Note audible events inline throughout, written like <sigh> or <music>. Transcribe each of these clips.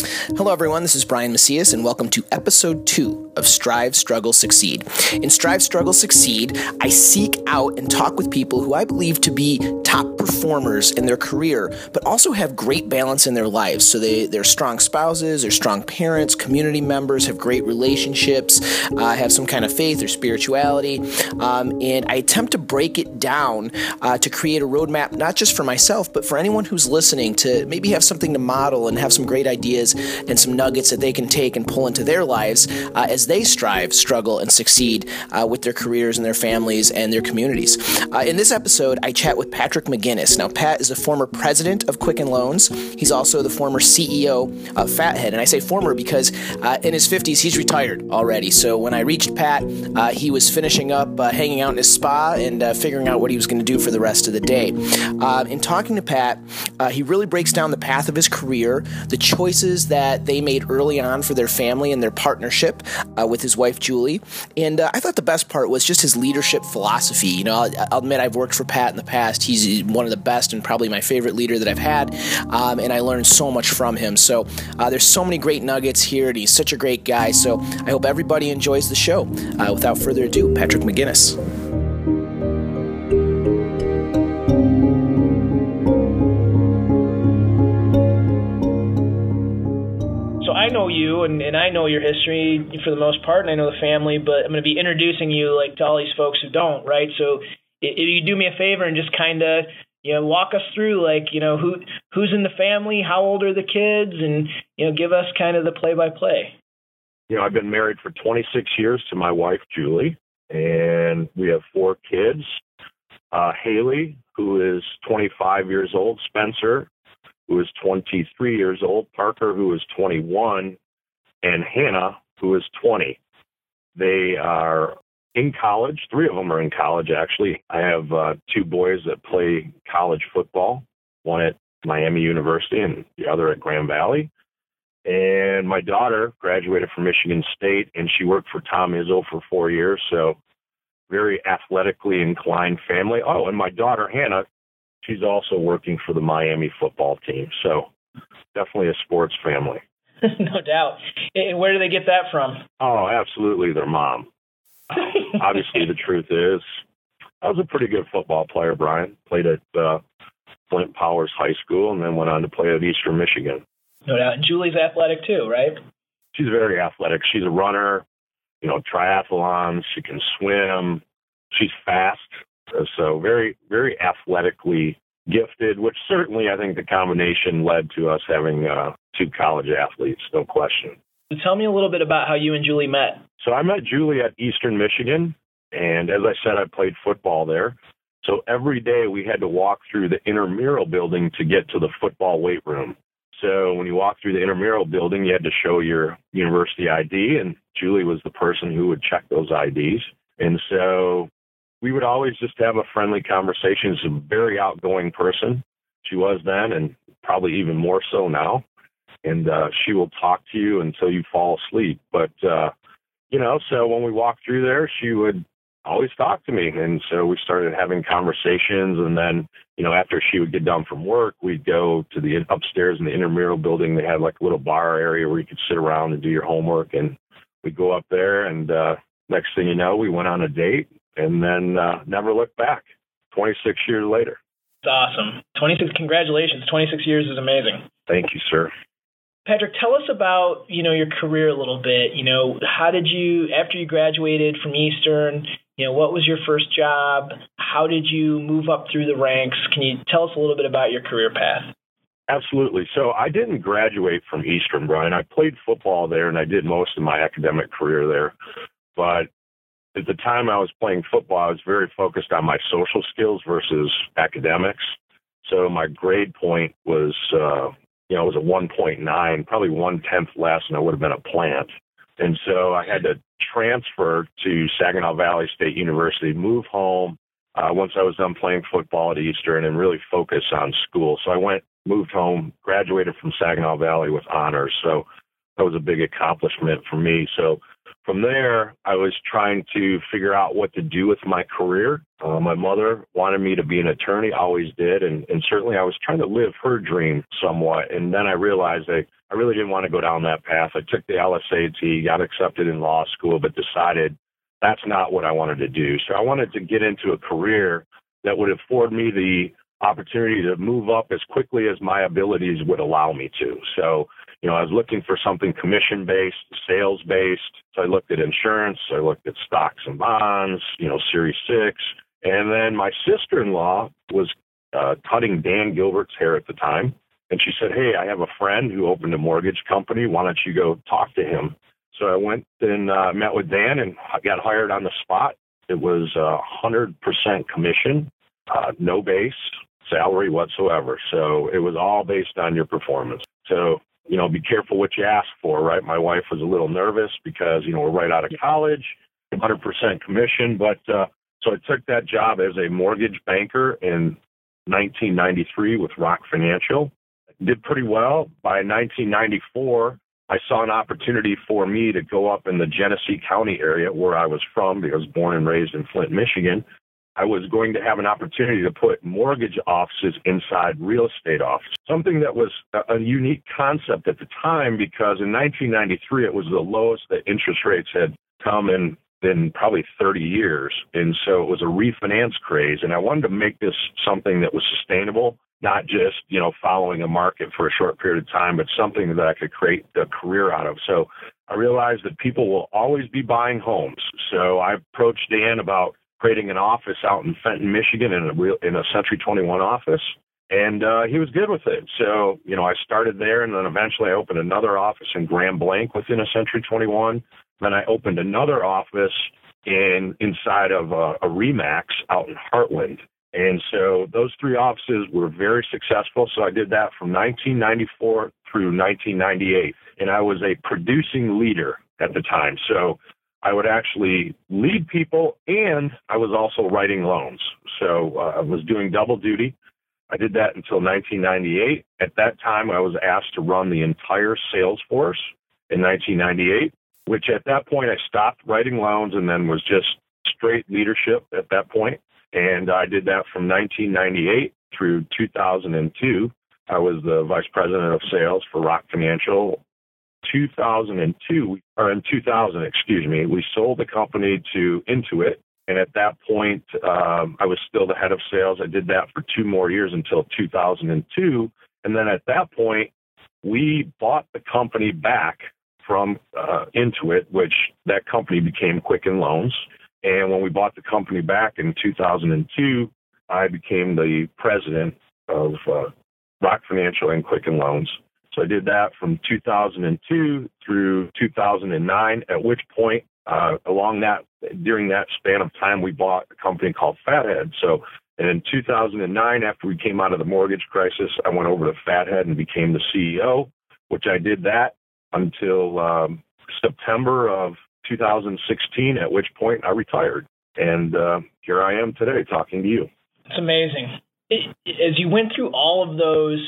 Hello, everyone. This is Brian Macias, and welcome to episode two of Strive, Struggle, Succeed. In Strive, Struggle, Succeed, I seek out and talk with people who I believe to be top performers in their career, but also have great balance in their lives. So they, they're strong spouses, they're strong parents, community members, have great relationships, uh, have some kind of faith or spirituality. Um, and I attempt to break it down uh, to create a roadmap, not just for myself, but for anyone who's listening to maybe have something to model and have some great ideas and some nuggets that they can take and pull into their lives uh, as they strive, struggle, and succeed uh, with their careers and their families and their communities. Uh, in this episode, I chat with Patrick McInnis. Now, Pat is a former president of Quicken Loans. He's also the former CEO of Fathead. And I say former because uh, in his 50s, he's retired already. So when I reached Pat, uh, he was finishing up uh, hanging out in his spa and figuring out what he was going to do for the rest of the day. in talking to Pat, he really breaks down the path of his career, the choices that they made early on for their family and their partnership uh, with his wife Julie. And uh, I thought the best part was just his leadership philosophy. You know, I'll, I'll, admit I've worked for Pat in the past. He's one of the best and probably my favorite leader that I've had, um, and I learned so much from him. So uh, there's so many great nuggets here, and he's such a great guy. So I hope everybody enjoys the show. Uh, without further ado, Patrick McInnis. You and, and I know your history for the most part, and I know the family, but I'm going to be introducing you like to all these folks who don't, right? So if you do me a favor and just kind of you know walk us through like you know who who's in the family, how old are the kids, and you know give us kind of the play by play. You know, I've been married for 26 years to my wife Julie, and we have four kids. Uh, Haley, who is 25 years old, Spencer, who is 23 years old, Parker, who is 21, and Hannah, who is 20. They are in college. Three of them are in college, actually. I have uh, two boys that play college football, one at Miami University and the other at Grand Valley. And my daughter graduated from Michigan State, and she worked for Tom Izzo for four years. So, very athletically inclined family. Oh, and my daughter Hannah she's also working for the Miami football team. So definitely a sports family. <laughs> no doubt. And where do they get that from? Oh, absolutely their mom. <laughs> Obviously, the truth is, I was a pretty good football player, Brian. Played at uh, Flint Powers High School and then went on to play at Eastern Michigan. No doubt. And Julie's athletic too, right? She's very athletic. She's a runner, you know, triathlons. She can swim. She's fast. So very, very athletically gifted, which certainly I think the combination led to us having uh, two college athletes, no question. Tell me a little bit about how you and Julie met. So I met Julie at Eastern Michigan, and as I said, I played football there. So every day we had to walk through the intramural building to get to the football weight room. So when you walk through the intramural building, you had to show your university ID, and Julie was the person who would check those IDs. And so we would always just have a friendly conversation. She's a very outgoing person. She was then, and probably even more so now. And uh, she will talk to you until you fall asleep. But uh, you know, so when we walked through there, she would always talk to me, and so we started having conversations. And then, you know, after she would get done from work, we'd go to the upstairs in the intramural building. They had like a little bar area where you could sit around and do your homework, and we'd go up there and. uh next thing you know, we went on a date and then uh, never looked back 26 years later. It's awesome. 26, congratulations. 26 years is amazing. Thank you, sir. Patrick, tell us about, you know, your career a little bit. You know, how did you, after you graduated from Eastern, you know, what was your first job? How did you move up through the ranks? Can you tell us a little bit about your career path? Absolutely. So I didn't graduate from Eastern, Brian. I played football there and I did most of my academic career there. But at the time I was playing football, I was very focused on my social skills versus academics. So my grade point was, uh, you know, it was a 1.9, probably one tenth less, and I would have been a plant. And so I had to transfer to Saginaw Valley State University, move home uh, once I was done playing football at Eastern, and really focus on school. So I went, moved home, graduated from Saginaw Valley with honors. So that was a big accomplishment for me. So from there, I was trying to figure out what to do with my career. Uh, my mother wanted me to be an attorney, always did, and, and certainly I was trying to live her dream somewhat. And then I realized I I really didn't want to go down that path. I took the LSAT, got accepted in law school, but decided that's not what I wanted to do. So I wanted to get into a career that would afford me the opportunity to move up as quickly as my abilities would allow me to. So, you know, I was looking for something commission based, sales based. So I looked at insurance, I looked at stocks and bonds, you know, Series 6. And then my sister in law was uh, cutting Dan Gilbert's hair at the time. And she said, Hey, I have a friend who opened a mortgage company. Why don't you go talk to him? So I went and uh, met with Dan and I got hired on the spot. It was hundred percent commission, uh, no base salary whatsoever. So it was all based on your performance. So, you know, be careful what you ask for, right? My wife was a little nervous because, you know, we're right out of college, 100% commission. But uh, so I took that job as a mortgage banker in 1993 with Rock Financial. Did pretty well. By 1994, I saw an opportunity for me to go up in the Genesee County area where I was from because I was born and raised in Flint, Michigan. I was going to have an opportunity to put mortgage offices inside real estate offices, something that was a, unique concept at the time because in 1993 it was the lowest that interest rates had come in in probably 30 years. And so it was a refinance craze. And I wanted to make this something that was sustainable not just, you know, following a market for a short period of time, but something that I could create a career out of. So I realized that people will always be buying homes. So I approached Dan about creating an office out in Fenton, Michigan in a real, in a Century 21 office. And uh, he was good with it. So, you know, I started there and then eventually I opened another office in Grand Blanc within a Century 21. Then I opened another office in inside of a, a Remax out in Hartland. And so those three offices were very successful. So I did that from 1994 through 1998. And I was a producing leader at the time. So I would actually lead people and I was also writing loans. So uh, I was doing double duty. I did that until 1998. At that time, I was asked to run the entire sales force in 1998, which at that point I stopped writing loans and then was just straight leadership at that point. And I did that from 1998 through 2002. I was the vice president of sales for Rock Financial. 2002, or in 2000, excuse me, we sold the company to Intuit. And at that point, um, I was still the head of sales. I did that for two more years until 2002. And then at that point, we bought the company back from uh, Intuit, which that company became Quicken Loans. And when we bought the company back in 2002, I became the president of uh, Rock Financial and Quicken Loans. So I did that from 2002 through 2009, at which point, uh, along that, during that span of time, we bought a company called Fathead. So and in 2009, after we came out of the mortgage crisis, I went over to Fathead and became the CEO, which I did that until um, September of 2016, at which point I retired. And uh, here I am today talking to you. It's amazing. As you went through all of those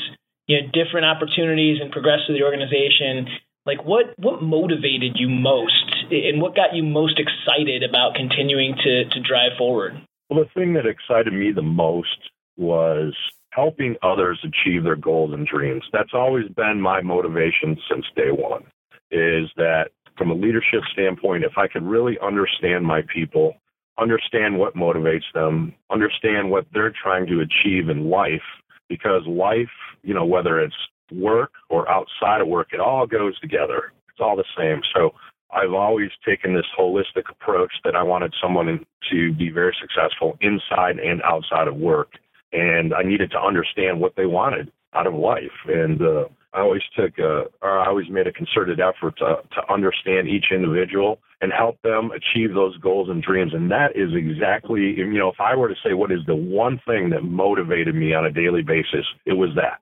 you know, different opportunities and progress through the organization, like what, what motivated you most and what got you most excited about continuing to, to drive forward? Well, the thing that excited me the most was helping others achieve their goals and dreams. That's always been my motivation since day one is that from a leadership standpoint, if I could really understand my people, understand what motivates them, understand what they're trying to achieve in life, because life, you know, whether it's work or outside of work, it all goes together. It's all the same. So I've always taken this holistic approach that I wanted someone to be very successful inside and outside of work. And I needed to understand what they wanted out of life. And uh, I always took a, or I always made a concerted effort to, to understand each individual and help them achieve those goals and dreams. And that is exactly, you know, if I were to say what is the one thing that motivated me on a daily basis, it was that.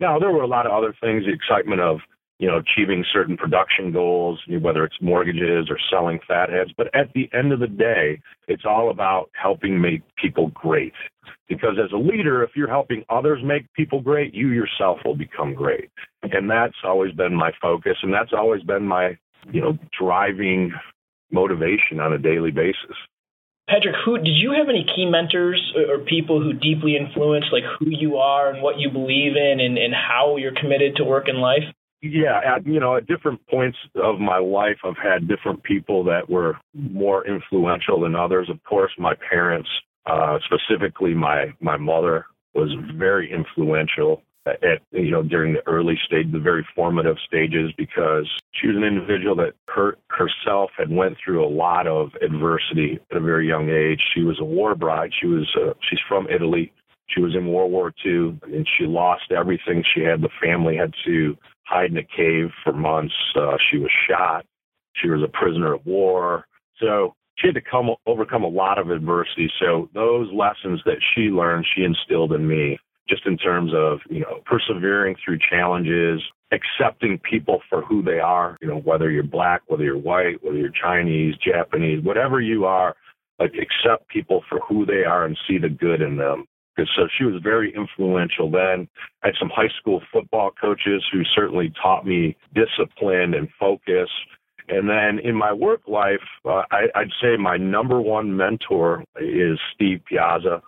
Now, there were a lot of other things, the excitement of, you know, achieving certain production goals, whether it's mortgages or selling fatheads. But at the end of the day, it's all about helping make people great. Because as a leader, if you're helping others make people great, you yourself will become great. And that's always been my focus. And that's always been my, you know, driving motivation on a daily basis. Patrick, who did you have any key mentors or people who deeply influenced like who you are and what you believe in and, and how you're committed to work in life? Yeah, at, you know, at different points of my life, I've had different people that were more influential than others. Of course, my parents, uh, specifically my my mother, was very influential at you know during the early stage, the very formative stages, because she was an individual that her herself had went through a lot of adversity at a very young age. She was a war bride. She was uh, she's from Italy. She was in World War II, and she lost everything she had. The family had to hide in a cave for months. Uh, she was shot. She was a prisoner of war. So she had to come overcome a lot of adversity. So those lessons that she learned, she instilled in me just in terms of, you know, persevering through challenges, accepting people for who they are, you know, whether you're black, whether you're white, whether you're Chinese, Japanese, whatever you are, like accept people for who they are and see the good in them. So she was very influential then. I had some high school football coaches who certainly taught me discipline and focus. And then in my work life, uh, I, I'd say my number one mentor is Steve Piazza.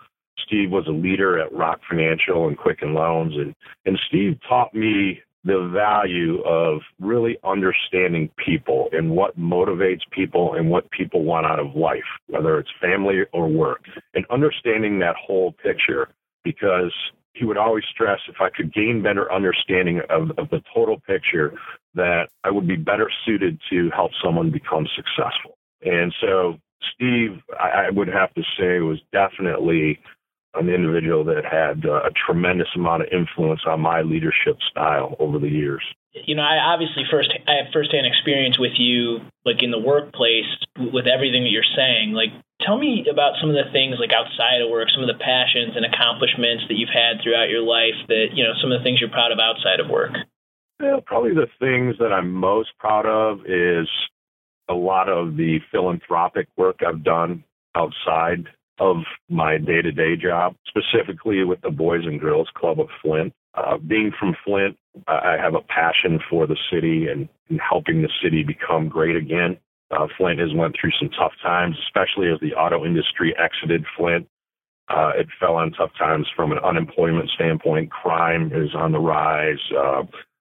Steve was a leader at Rock Financial and Quicken Loans, and and Steve taught me the value of really understanding people and what motivates people and what people want out of life, whether it's family or work, and understanding that whole picture. Because he would always stress if I could gain better understanding of, of the total picture, that I would be better suited to help someone become successful. And so Steve, I, I would have to say, was definitely an individual that had uh, a tremendous amount of influence on my leadership style over the years. You know, I obviously first I have firsthand experience with you, like in the workplace, with everything that you're saying. Like, tell me about some of the things like outside of work, some of the passions and accomplishments that you've had throughout your life. That you know, some of the things you're proud of outside of work. Well, probably the things that I'm most proud of is a lot of the philanthropic work I've done outside of my day to day job, specifically with the Boys and Girls Club of Flint. Uh, being from Flint, I have a passion for the city and, and helping the city become great again. Uh, Flint has went through some tough times, especially as the auto industry exited Flint. Uh, it fell on tough times from an unemployment standpoint. Crime is on the rise.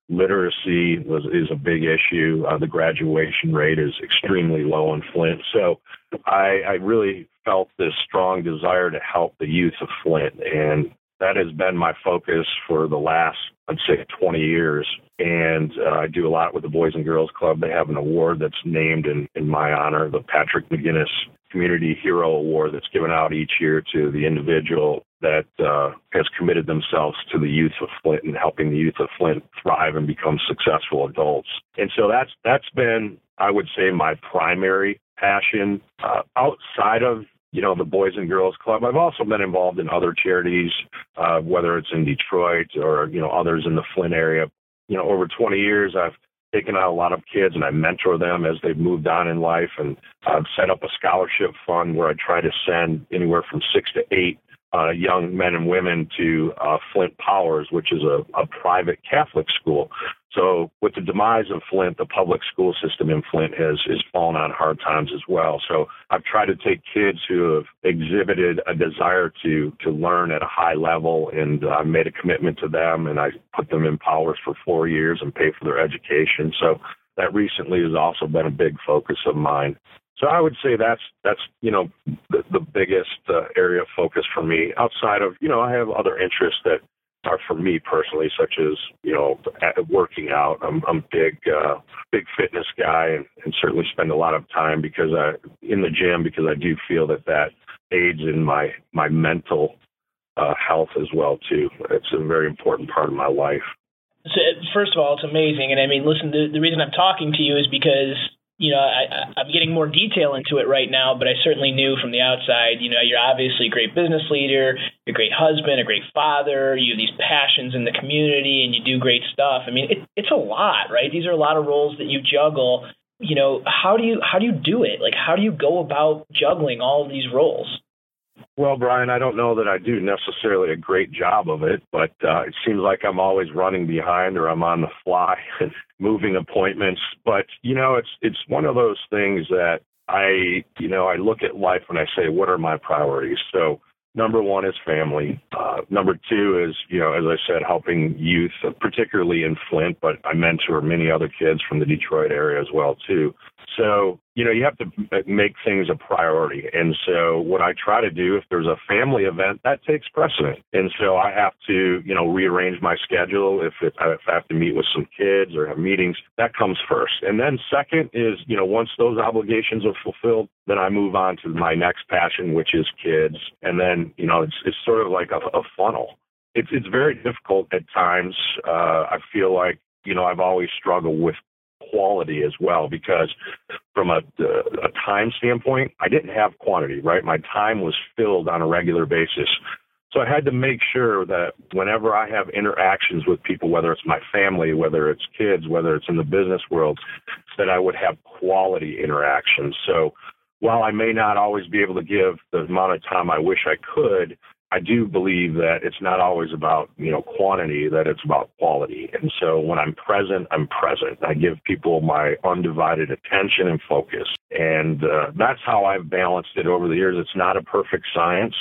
Literacy was, is a big issue. Uh, the graduation rate is extremely low in Flint. So I, I really felt this strong desire to help the youth of Flint. And that has been my focus for the last, I'd say, 20 years. And uh, I do a lot with the Boys and Girls Club. They have an award that's named in, in my honor, the Patrick McInnis Community Hero Award that's given out each year to the individual that uh, has committed themselves to the youth of Flint and helping the youth of Flint thrive and become successful adults. And so that's that's been, I would say, my primary passion uh, outside of you know the Boys and Girls Club. I've also been involved in other charities, uh, whether it's in Detroit or you know others in the Flint area. You know, over 20 years, I've taken out a lot of kids and I mentor them as they've moved on in life. And I've set up a scholarship fund where I try to send anywhere from six to eight uh, young men and women to uh, Flint Powers, which is a, a private Catholic school. So with the demise of Flint, the public school system in Flint has is fallen on hard times as well. So I've tried to take kids who have exhibited a desire to to learn at a high level, and I uh, made a commitment to them, and I put them in Powers for four years and pay for their education. So that recently has also been a big focus of mine. So I would say that's that's you know the, the biggest uh, area of focus for me. Outside of you know I have other interests that are for me personally, such as you know working out. I'm I'm big uh, big fitness guy and, and certainly spend a lot of time because I in the gym because I do feel that that aids in my my mental uh, health as well too. It's a very important part of my life. So, first of all, it's amazing, and I mean, listen. The, the reason I'm talking to you is because you know, I, I'm getting more detail into it right now, but I certainly knew from the outside, you know, you're obviously a great business leader, you're a great husband, a great father, you have these passions in the community, and you do great stuff. I mean, it, it's a lot, right? These are a lot of roles that you juggle. You know, how do you how do you do it? Like, how do you go about juggling all of these roles? Well, Brian, I don't know that I do necessarily a great job of it, but uh, it seems like I'm always running behind or I'm on the fly <laughs> and moving appointments. But you know, it's it's one of those things that I, you know, I look at life and I say, what are my priorities? So number one is family. Uh, number two is, you know, as I said, helping youth, particularly in Flint, but I mentor many other kids from the Detroit area as well too. So, you know, you have to make things a priority. And so what I try to do, if there's a family event, that takes precedent. And so I have to, you know, rearrange my schedule. If, it, if I have to meet with some kids or have meetings, that comes first. And then second is, you know, once those obligations are fulfilled, then I move on to my next passion, which is kids. And then, you know, it's, it's sort of like a, a funnel. It's, it's very difficult at times. Uh, I feel like, you know, I've always struggled with quality as well because from a, uh, a time standpoint, I didn't have quantity, right? My time was filled on a regular basis. So I had to make sure that whenever I have interactions with people, whether it's my family, whether it's kids, whether it's in the business world, that I would have quality interactions. So while I may not always be able to give the amount of time I wish I could, I do believe that it's not always about, you know, quantity, that it's about quality. And so when I'm present, I'm present. I give people my undivided attention and focus. And uh, that's how I've balanced it over the years. It's not a perfect science.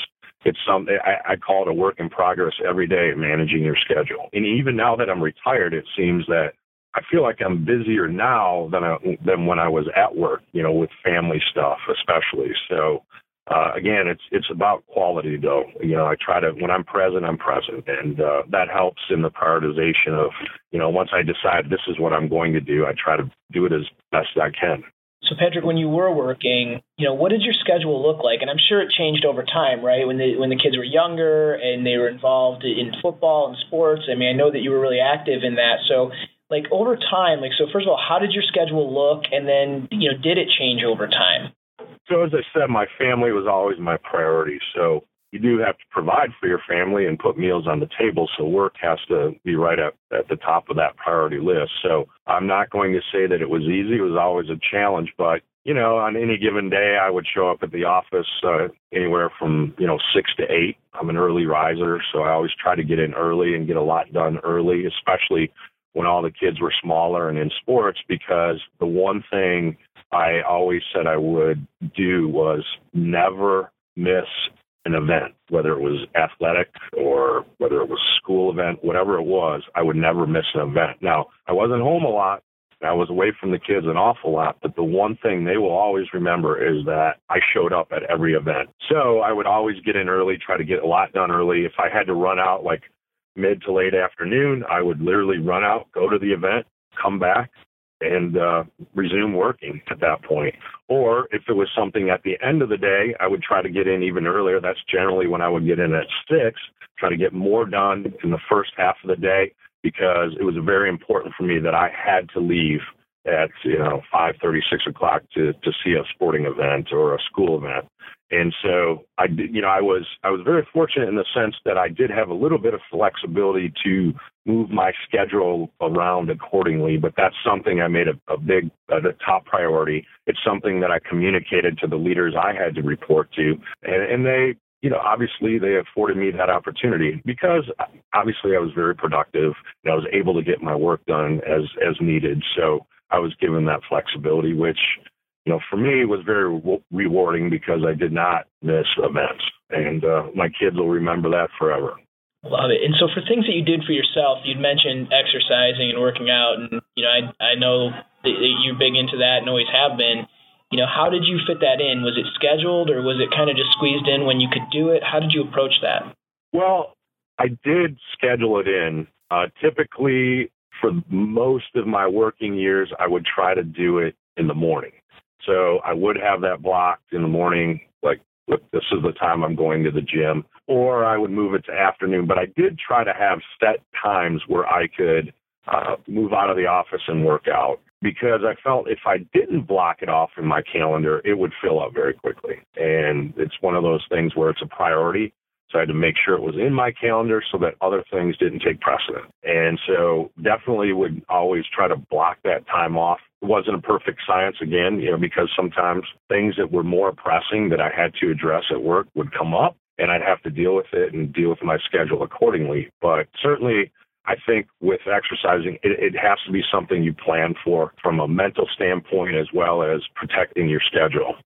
It's something I, I call it a work in progress every day, managing your schedule. And even now that I'm retired, it seems that I feel like I'm busier now than I, than when I was at work, you know, with family stuff, especially. So uh, again, it's it's about quality, though. You know, I try to when I'm present, I'm present, and uh, that helps in the prioritization of you know once I decide this is what I'm going to do, I try to do it as best I can. So, Patrick, when you were working, you know, what did your schedule look like? And I'm sure it changed over time, right? When the when the kids were younger and they were involved in football and sports. I mean, I know that you were really active in that. So, like over time, like so, first of all, how did your schedule look? And then, you know, did it change over time? So as I said, my family was always my priority. So you do have to provide for your family and put meals on the table. So work has to be right at, at the top of that priority list. So I'm not going to say that it was easy. It was always a challenge, but you know, on any given day, I would show up at the office uh, anywhere from you know six to eight. I'm an early riser, so I always try to get in early and get a lot done early, especially when all the kids were smaller and in sports, because the one thing I always said I would do was never miss an event, whether it was athletic or whether it was school event, whatever it was, I would never miss an event. Now, I wasn't home a lot. I was away from the kids an awful lot, but the one thing they will always remember is that I showed up at every event. So I would always get in early, try to get a lot done early. If I had to run out like mid to late afternoon, I would literally run out, go to the event, come back, and uh, resume working at that point. Or if it was something at the end of the day, I would try to get in even earlier. That's generally when I would get in at six, try to get more done in the first half of the day because it was very important for me that I had to leave at you know five thirty, six o'clock to to see a sporting event or a school event. And so I did, you know, I was I was very fortunate in the sense that I did have a little bit of flexibility to move my schedule around accordingly. But that's something I made a, a big, a, a top priority. It's something that I communicated to the leaders I had to report to, and, and they, you know, obviously they afforded me that opportunity because uh, obviously I was very productive and I was able to get my work done as as needed. So I was given that flexibility, which you know, for me, it was very re- rewarding because I did not miss events, and uh, my kids will remember that forever. Love it. And so, for things that you did for yourself, you'd mentioned exercising and working out, and you know, I I know that you're big into that and always have been. You know, how did you fit that in? Was it scheduled, or was it kind of just squeezed in when you could do it? How did you approach that? Well, I did schedule it in. Uh, typically, for most of my working years, I would try to do it in the morning. So I would have that blocked in the morning, like, look, this is the time I'm going to the gym, or I would move it to afternoon. But I did try to have set times where I could uh, move out of the office and work out because I felt if I didn't block it off in my calendar, it would fill up very quickly. And it's one of those things where it's a priority. So I had to make sure it was in my calendar so that other things didn't take precedent. And so definitely would always try to block that time off. Wasn't a perfect science again, you know, because sometimes things that were more pressing that I had to address at work would come up and I'd have to deal with it and deal with my schedule accordingly. But certainly I think with exercising, it, it, has to be something you plan for from a mental standpoint as well as protecting your schedule.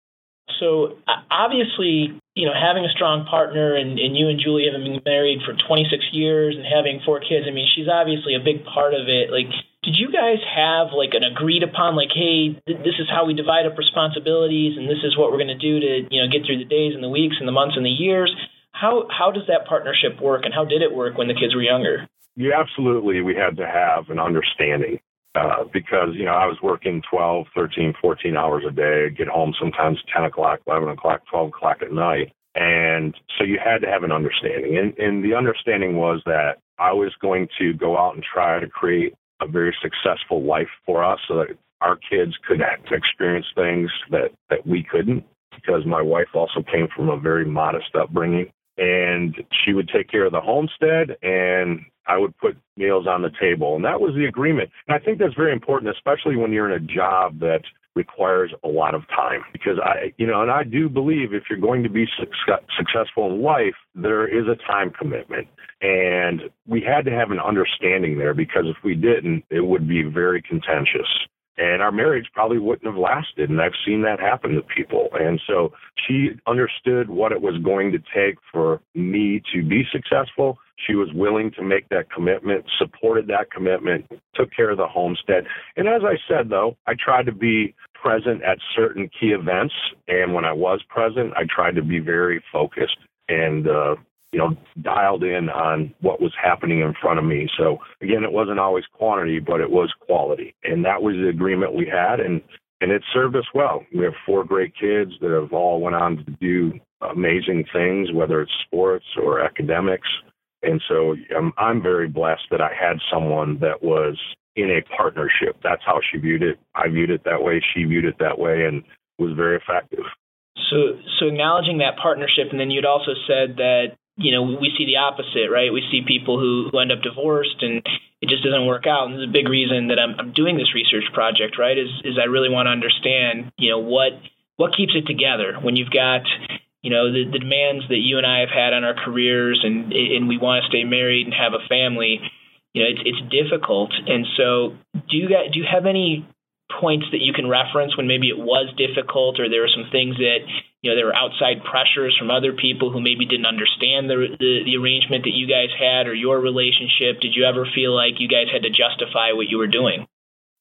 So obviously, you know, having a strong partner and, and you and Julie have been married for 26 years and having four kids, I mean, she's obviously a big part of it. Like, did you guys have like an agreed upon, like, hey, th- this is how we divide up responsibilities and this is what we're going to do to, you know, get through the days and the weeks and the months and the years? How, how does that partnership work and how did it work when the kids were younger? Yeah, absolutely. We had to have an understanding uh, because, you know, I was working 12, 13, 14 hours a day, I'd get home sometimes 10 o'clock, 11 o'clock, 12 o'clock at night. And so you had to have an understanding. And, and the understanding was that I was going to go out and try to create a very successful life for us so that our kids could experience things that, that we couldn't because my wife also came from a very modest upbringing and she would take care of the homestead and I would put meals on the table. And that was the agreement. And I think that's very important, especially when you're in a job that requires a lot of time because I, you know, and I do believe if you're going to be success, successful in life, there is a time commitment. And we had to have an understanding there because if we didn't, it would be very contentious and our marriage probably wouldn't have lasted. And I've seen that happen to people. And so she understood what it was going to take for me to be successful. She was willing to make that commitment, supported that commitment, took care of the homestead. And as I said, though, I tried to be present at certain key events. And when I was present, I tried to be very focused and uh, you know, dialed in on what was happening in front of me. So again, it wasn't always quantity, but it was quality. And that was the agreement we had and and it served us well. We have four great kids that have all went on to do amazing things, whether it's sports or academics. And so I'm, I'm very blessed that I had someone that was in a partnership. That's how she viewed it. I viewed it that way. She viewed it that way and was very effective. So, so acknowledging that partnership, and then you'd also said that you know, we see the opposite, right? We see people who, who end up divorced and it just doesn't work out. And this is a big reason that I'm, I'm doing this research project, right? Is, is I really want to understand, you know, what, what keeps it together when you've got, you know, the, the demands that you and I have had on our careers and, and we want to stay married and have a family, you know, it's, it's difficult. And so do you guys, do you have any points that you can reference when maybe it was difficult or there were some things that you know there were outside pressures from other people who maybe didn't understand the, the the, arrangement that you guys had or your relationship. Did you ever feel like you guys had to justify what you were doing?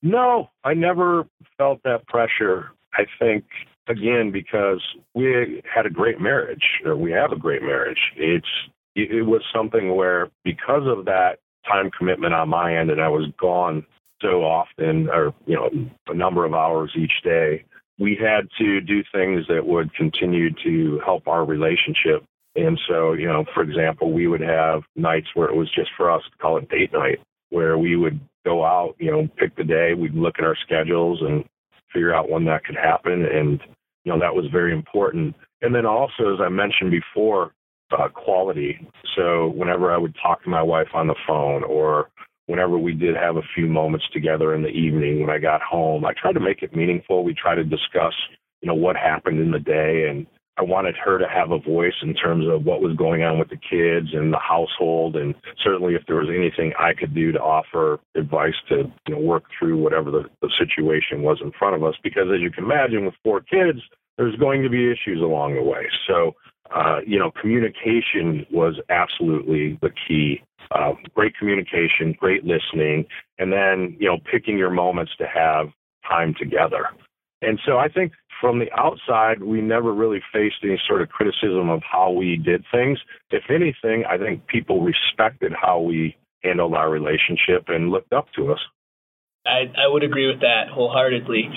No i never felt that pressure. I think again because we had a great marriage or we have a great marriage. It's it was something where because of that time commitment on my end and i was gone so often or you know a number of hours each day we had to do things that would continue to help our relationship. And so, you know, for example, we would have nights where it was just for us, call it date night, where we would go out, you know, pick the day, we'd look at our schedules and figure out when that could happen. And, you know, that was very important. And then also, as I mentioned before, uh, quality. So whenever I would talk to my wife on the phone or whenever we did have a few moments together in the evening when I got home, I tried to make it meaningful. We tried to discuss, you know, what happened in the day and I wanted her to have a voice in terms of what was going on with the kids and the household and certainly if there was anything I could do to offer advice to, you know, work through whatever the, the situation was in front of us because as you can imagine with four kids, there's going to be issues along the way. So uh, you know, communication was absolutely the key. Uh, great communication, great listening, and then, you know, picking your moments to have time together. And so I think from the outside, we never really faced any sort of criticism of how we did things. If anything, I think people respected how we handled our relationship and looked up to us. I, I would agree with that wholeheartedly.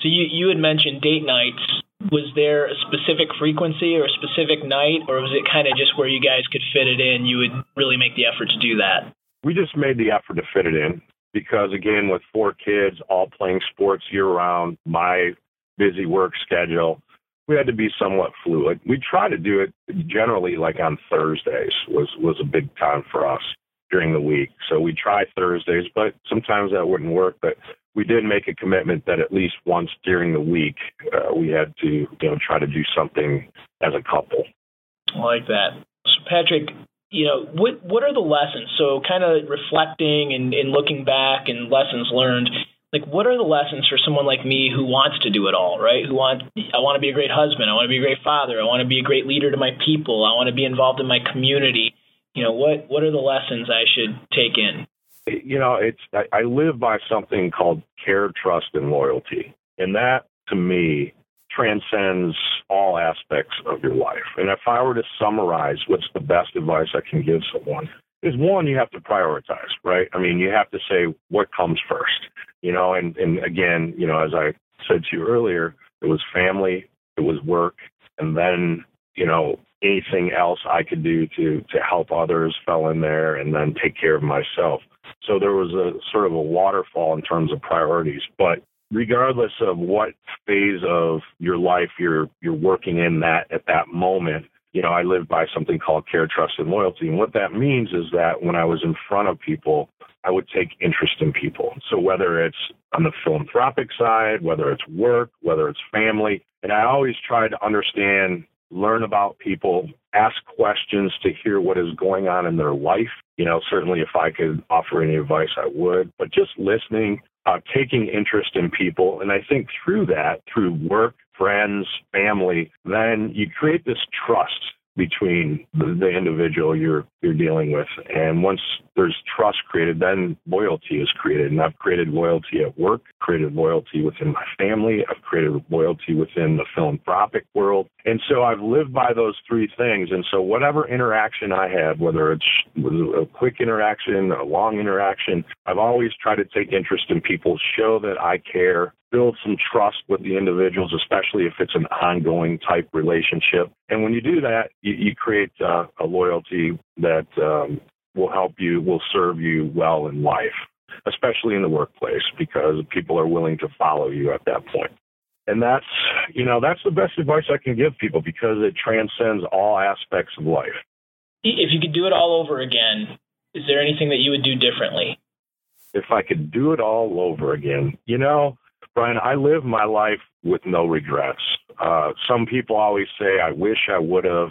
So you, you had mentioned date nights was there a specific frequency or a specific night, or was it kind of just where you guys could fit it in? You would really make the effort to do that. We just made the effort to fit it in because, again, with four kids all playing sports year round, my busy work schedule, we had to be somewhat fluid. We try to do it generally like on Thursdays was was a big time for us during the week. So we try Thursdays, but sometimes that wouldn't work. But we did make a commitment that at least once during the week uh, we had to you know try to do something as a couple. I like that. So Patrick, you know what what are the lessons? So kind of reflecting and, and looking back and lessons learned. like what are the lessons for someone like me who wants to do it all, right? Who want I want to be a great husband, I want to be a great father, I want to be a great leader to my people, I want to be involved in my community. You know, what what are the lessons I should take in? You know, it's I, I live by something called care, trust, and loyalty, and that to me transcends all aspects of your life. And if I were to summarize what's the best advice I can give someone, is one, you have to prioritize, right? I mean, you have to say what comes first, you know, and, and again, you know, as I said to you earlier, it was family, it was work, and then, you know, anything else I could do to, to help others fell in there and then take care of myself. So there was a sort of a waterfall in terms of priorities, but regardless of what phase of your life you're you're working in that at that moment you know i live by something called care trust and loyalty. And what that means is that when i was in front of people i would take interest in people. So whether it's on the philanthropic side whether it's work whether it's family and i always try to understand learn about people ask questions to hear what is going on in their life you know certainly if i could offer any advice i would but just listening uh, taking interest in people. And I think through that, through work, friends, family, then you create this trust between the, individual you're you're dealing with. And once there's trust created, then loyalty is created. And I've created loyalty at work, created loyalty within my family, I've created loyalty within the philanthropic world. And so I've lived by those three things. And so whatever interaction I have, whether it's a quick interaction, a long interaction, I've always tried to take interest in people, show that I care, build some trust with the individuals, especially if it's an ongoing type relationship. And when you do that, you, you create uh, a loyalty that um, will help you, will serve you well in life, especially in the workplace, because people are willing to follow you at that point. And that's, you know, that's the best advice I can give people because it transcends all aspects of life. If you could do it all over again, is there anything that you would do differently? If I could do it all over again, you know, Brian, I live my life with no regrets. Uh, some people always say, I wish I would have.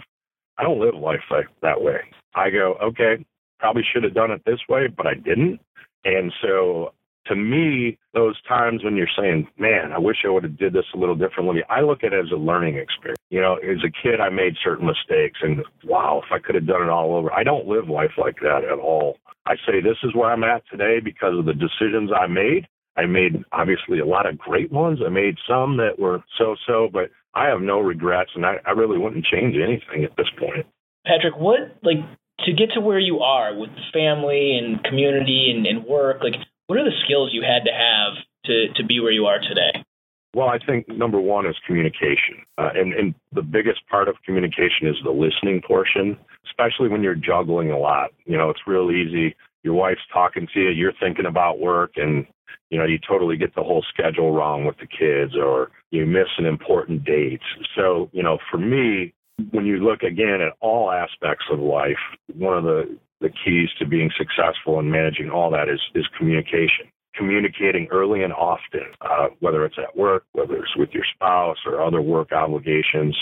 I don't live life like that way. I go, okay, probably should have done it this way, but I didn't. And so to me, those times when you're saying, man, I wish I would have did this a little differently, I look at it as a learning experience. You know, as a kid, I made certain mistakes and wow, if I could have done it all over. I don't live life like that at all. I say this is where I'm at today because of the decisions I made. I made obviously a lot of great ones. I made some that were so so, but I have no regrets and I, I really wouldn't change anything at this point. Patrick, what like to get to where you are with family and community and, and work, like what are the skills you had to have to, to be where you are today? Well, I think number one is communication. Uh, and, and the biggest part of communication is the listening portion, especially when you're juggling a lot. You know, it's real easy. Your wife's talking to you, you're thinking about work, and, you know, you totally get the whole schedule wrong with the kids or you miss an important date. So, you know, for me, when you look again at all aspects of life, one of the, the keys to being successful and managing all that is, is communication. Communicating early and often, uh, whether it's at work, whether it's with your spouse or other work obligations,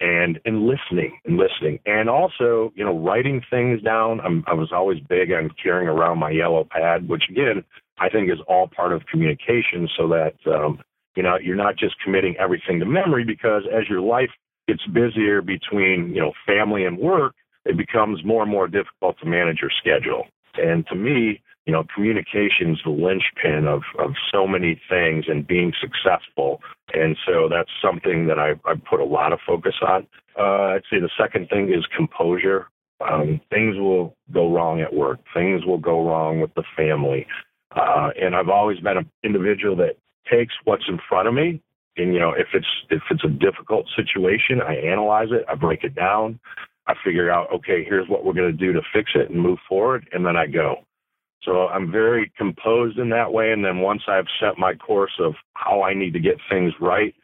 and and listening and listening, and also you know writing things down. I'm, I was always big on carrying around my yellow pad, which again I think is all part of communication, so that um, you know you're not just committing everything to memory because as your life gets busier between, you know, family and work, it becomes more and more difficult to manage your schedule. And to me, you know, communication is the linchpin of, of so many things and being successful. And so that's something that I, I put a lot of focus on. Uh, I'd say the second thing is composure. Um, things will go wrong at work. Things will go wrong with the family. Uh, and I've always been an individual that takes what's in front of me and you know if it's if it's a difficult situation i analyze it i break it down i figure out okay here's what we're going to do to fix it and move forward and then i go so i'm very composed in that way. And then once i've set my course of how i need to get things right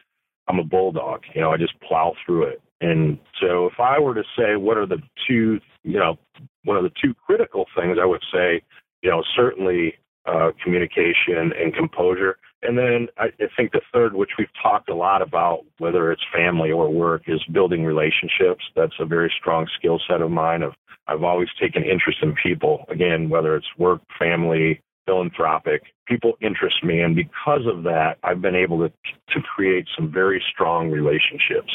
i'm a bulldog. You know i just plow through it. And so if i were to say what are the two you know one of the two critical things i would say you know certainly uh, communication and composure and then I, I think the third, which we've talked a lot about, whether it's family or work, is building relationships. That's a very strong skill set of mine. Of I've always taken interest in people. Again, whether it's work, family, philanthropic. People interest me, and because of that, I've been able to to create some very strong relationships.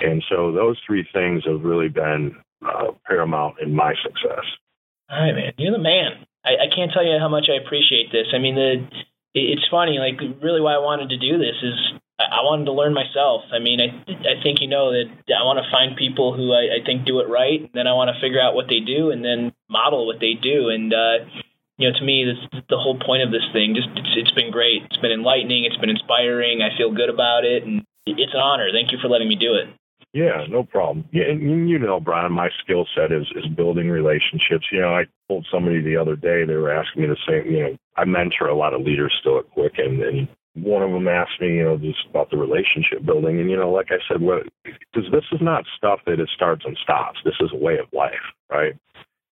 And so those three things have really been uh, paramount in my success. All right, man, you're the man. I, I can't tell you how much I appreciate this. I mean, the it's funny. Like, really, why I wanted to do this is I wanted to learn myself. I mean, I I think you know that I want to find people who I, I think do it right, and then I want to figure out what they do, and then model what they do. And uh, you know, to me, this the whole point of this thing. Just it's, it's been great. It's been enlightening. It's been inspiring. I feel good about it, and it's an honor. Thank you for letting me do it. Yeah, no problem. Yeah, and you know, Brian, my skill set is is building relationships. You know, I told somebody the other day they were asking me the same. You know, I mentor a lot of leaders still at Quick, and one of them asked me, you know, just about the relationship building, and you know, like I said, because this is not stuff that it starts and stops. This is a way of life, right?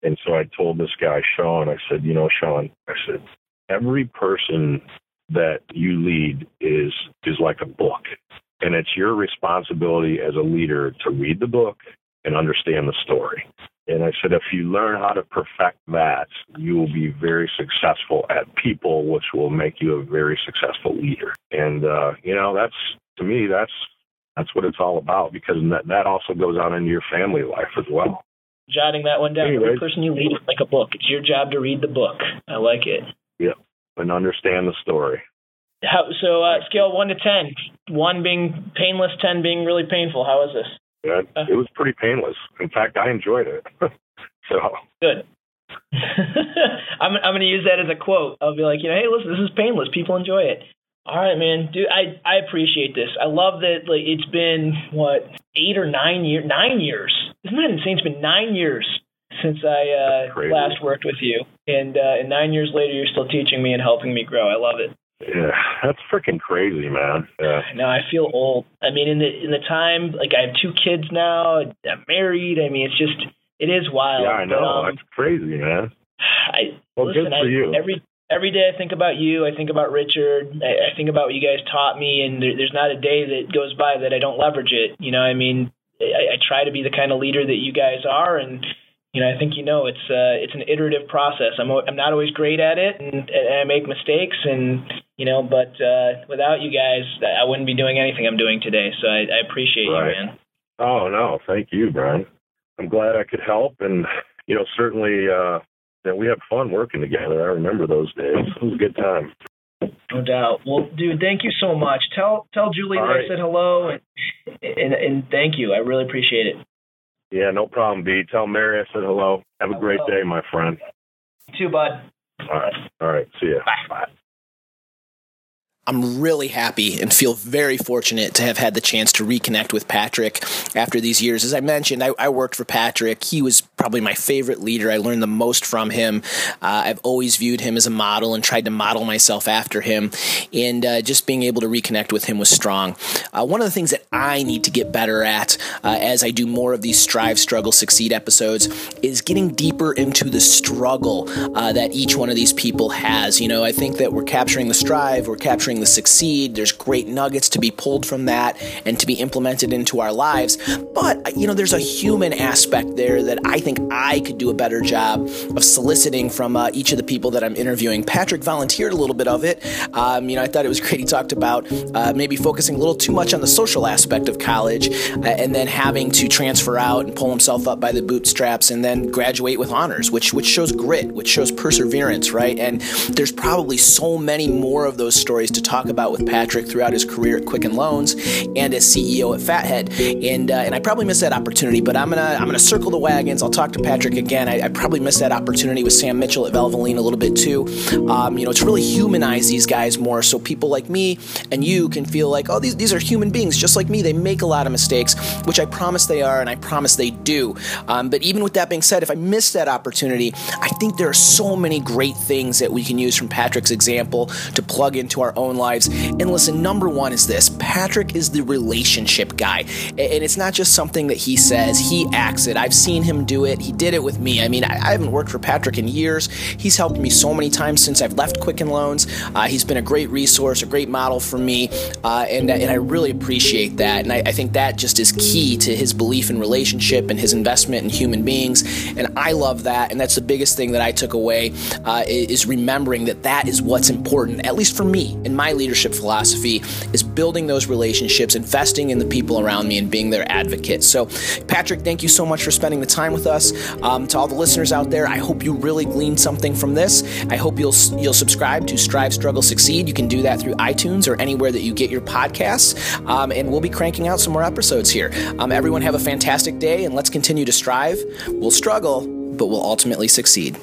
And so I told this guy, Sean, I said, you know, Sean, I said, every person that you lead is is like a book and it's your responsibility as a leader to read the book and understand the story. And I said, if you learn how to perfect that, you will be very successful at people, which will make you a very successful leader. And uh, you know, that's to me, that's that's what it's all about because that that also goes on into your family life as well. Jotting that one down. Anyways, Every person you lead is like a book. It's your job to read the book. I like it. Yeah, and understand the story. How, so uh, scale one to ten, one being painless, ten being really painful. How is this? Yeah, uh, it was pretty painless. In fact, I enjoyed it. <laughs> so good. <laughs> I'm I'm going to use that as a quote. I'll be like, you know, hey, listen, this is painless. People enjoy it. All right, man, dude, I I appreciate this. I love that. Like, it's been what eight or nine years? Nine years. Isn't that insane? It's been nine years since I uh, last worked with you, and uh, and nine years later, you're still teaching me and helping me grow. I love it. Yeah, that's freaking crazy, man. Yeah. No, I feel old. I mean, in the in the time, like I have two kids now. I'm married. I mean, it's just it is wild. Yeah, I know. But, um, that's crazy, man. I well, listen, good for I, you. Every every day I think about you. I think about Richard. I, I think about what you guys taught me, and there, there's not a day that goes by that I don't leverage it. You know, I mean, I, I try to be the kind of leader that you guys are, and you know, I think you know it's uh, it's an iterative process. I'm I'm not always great at it, and, and I make mistakes, and you know, but uh, without you guys, I wouldn't be doing anything I'm doing today. So I, I appreciate right. you, man. Oh no, thank you, Brian. I'm glad I could help, and you know, certainly, uh, that we had fun working together. I remember those days. It was a good time. No doubt. Well, dude, thank you so much. Tell tell Julie All that right. I said hello, and, and and thank you. I really appreciate it. Yeah, no problem, B. Tell Mary I said hello. Have a great day, my friend. You too, bud. All right. All right. See ya. Bye. Bye. I'm really happy and feel very fortunate to have had the chance to reconnect with Patrick after these years. As I mentioned, I, I worked for Patrick. He was probably my favorite leader. I learned the most from him. Uh, I've always viewed him as a model and tried to model myself after him. And uh, just being able to reconnect with him was strong. Uh, one of the things that I need to get better at uh, as I do more of these Strive, Struggle, Succeed episodes is getting deeper into the struggle uh, that each one of these people has. You know, I think that we're capturing the strive, we're capturing the succeed. There's great nuggets to be pulled from that and to be implemented into our lives. But, you know, there's a human aspect there that I think I could do a better job of soliciting from uh, each of the people that I'm interviewing. Patrick volunteered a little bit of it. Um, you know, I thought it was great. He talked about uh, maybe focusing a little too much on the social aspect of college uh, and then having to transfer out and pull himself up by the bootstraps and then graduate with honors, which which shows grit, which shows perseverance, right? And there's probably so many more of those stories to talk about with Patrick throughout his career at Quicken Loans and as CEO at Fathead. And uh, and I probably missed that opportunity, but I'm gonna I'm gonna circle the wagons. I'll talk to Patrick again. I, I probably missed that opportunity with Sam Mitchell at Valvoline a little bit too. Um, you know, to really humanize these guys more, so people like me and you can feel like, oh, these these are human beings just like me. They make a lot of mistakes, which I promise they are, and I promise they do. Um, but even with that being said, if I miss that opportunity, I think there are so many great things that we can use from Patrick's example to plug into our own own lives. And listen, number one is this Patrick is the relationship guy. And it's not just something that he says, he acts it. I've seen him do it. He did it with me. I mean, I, haven't worked for Patrick in years. He's helped me so many times since I've left Quicken Loans. Uh, he's been a great resource, a great model for me. Uh, and, and I really appreciate that. And I, I think that just is key to his belief in relationship and his investment in human beings. And I love that. And that's the biggest thing that I took away uh, is remembering that that is what's important, at least for me in my leadership philosophy, is building those relationships, investing in the people around me, and being their advocate. So, Patrick, thank you so much for spending the time with us. Um, to all the listeners out there, I hope you really gleaned something from this. I hope you'll you'll subscribe to Strive, Struggle, Succeed. You can do that through iTunes or anywhere that you get your podcasts. Um, and we'll be cranking out some more episodes here. Um, everyone have a fantastic day, and let's continue to strive. We'll struggle, but we'll ultimately succeed.